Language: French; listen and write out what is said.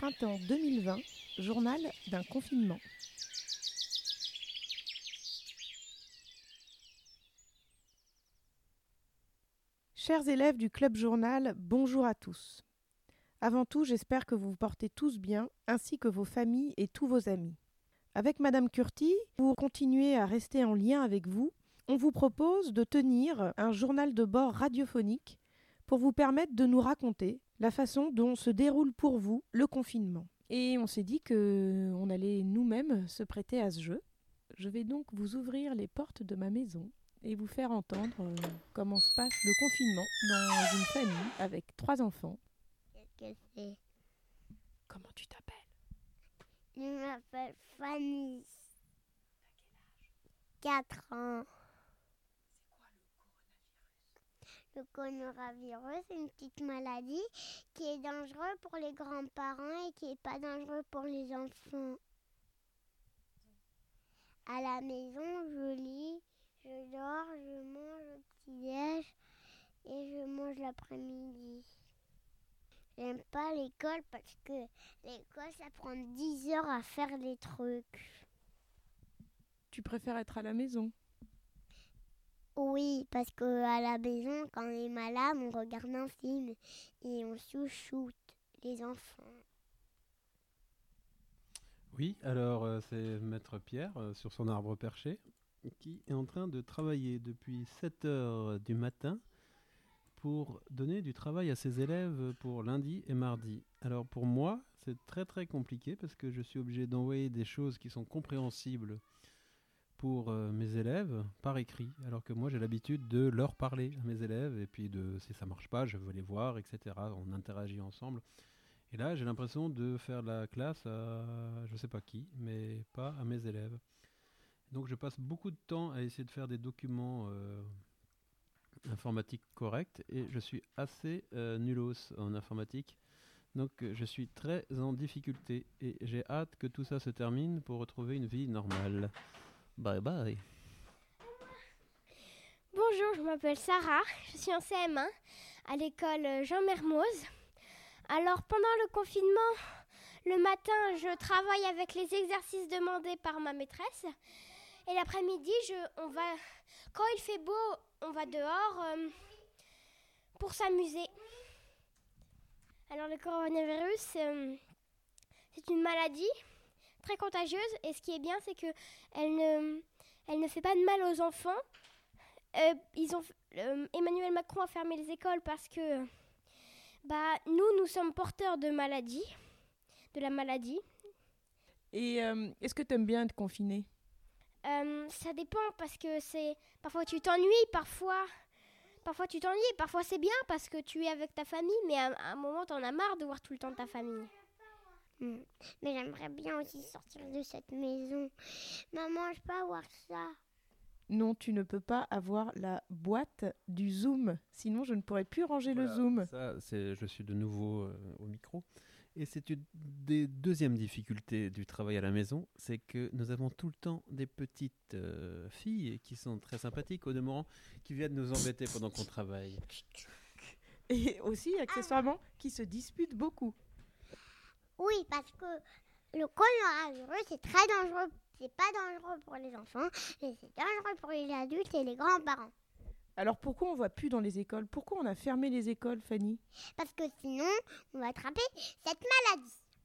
Printemps 2020, journal d'un confinement. Chers élèves du Club Journal, bonjour à tous. Avant tout, j'espère que vous vous portez tous bien, ainsi que vos familles et tous vos amis. Avec Madame Curti, pour continuer à rester en lien avec vous, on vous propose de tenir un journal de bord radiophonique pour vous permettre de nous raconter la façon dont se déroule pour vous le confinement. Et on s'est dit que on allait nous-mêmes se prêter à ce jeu. Je vais donc vous ouvrir les portes de ma maison et vous faire entendre euh, comment se passe le confinement dans une famille avec trois enfants. Qu'est-ce que c'est? Comment tu t'appelles? Je m'appelle Fanny. 4 ans. Le coronavirus, c'est une petite maladie qui est dangereuse pour les grands-parents et qui n'est pas dangereux pour les enfants. À la maison, je lis, je dors, je mange au petit-déj et je mange l'après-midi. J'aime pas l'école parce que l'école, ça prend 10 heures à faire les trucs. Tu préfères être à la maison? Oui, parce que à la maison, quand on est malade, on regarde un film et on chouchoute les enfants. Oui, alors euh, c'est Maître Pierre euh, sur son arbre perché qui est en train de travailler depuis 7 heures du matin pour donner du travail à ses élèves pour lundi et mardi. Alors pour moi, c'est très très compliqué parce que je suis obligé d'envoyer des choses qui sont compréhensibles pour euh, mes élèves par écrit, alors que moi j'ai l'habitude de leur parler à mes élèves et puis de si ça marche pas, je veux les voir, etc. On interagit ensemble. Et là, j'ai l'impression de faire la classe à je sais pas qui, mais pas à mes élèves. Donc je passe beaucoup de temps à essayer de faire des documents euh, informatiques corrects et je suis assez euh, nulos en informatique. Donc je suis très en difficulté et j'ai hâte que tout ça se termine pour retrouver une vie normale. Bye bye. Bonjour, je m'appelle Sarah, je suis en CM1 à l'école Jean Mermoz. Alors pendant le confinement, le matin, je travaille avec les exercices demandés par ma maîtresse. Et l'après-midi, je, on va, quand il fait beau, on va dehors euh, pour s'amuser. Alors le coronavirus, euh, c'est une maladie très contagieuse et ce qui est bien, c'est que elle ne, elle ne fait pas de mal aux enfants. Euh, ils ont, euh, Emmanuel Macron a fermé les écoles parce que bah, nous, nous sommes porteurs de maladie, de la maladie. Et euh, est-ce que tu aimes bien être confiné ça dépend parce que c'est parfois tu t'ennuies, parfois parfois tu t'ennuies, parfois c'est bien parce que tu es avec ta famille, mais à, à un moment t'en as marre de voir tout le temps ta famille. Hmm. Mais j'aimerais bien aussi sortir de cette maison. Maman, je peux avoir ça? Non, tu ne peux pas avoir la boîte du Zoom, sinon je ne pourrais plus ranger le Zoom. Ça, c'est, je suis de nouveau euh, au micro. Et c'est une des deuxièmes difficultés du travail à la maison, c'est que nous avons tout le temps des petites euh, filles qui sont très sympathiques au demeurant, qui viennent nous embêter pendant qu'on travaille. Et aussi, accessoirement, qui se disputent beaucoup. Oui, parce que le coronavirus, c'est très dangereux. C'est pas dangereux pour les enfants, mais c'est dangereux pour les adultes et les grands-parents. Alors pourquoi on va plus dans les écoles? Pourquoi on a fermé les écoles, Fanny? Parce que sinon, on va attraper cette maladie.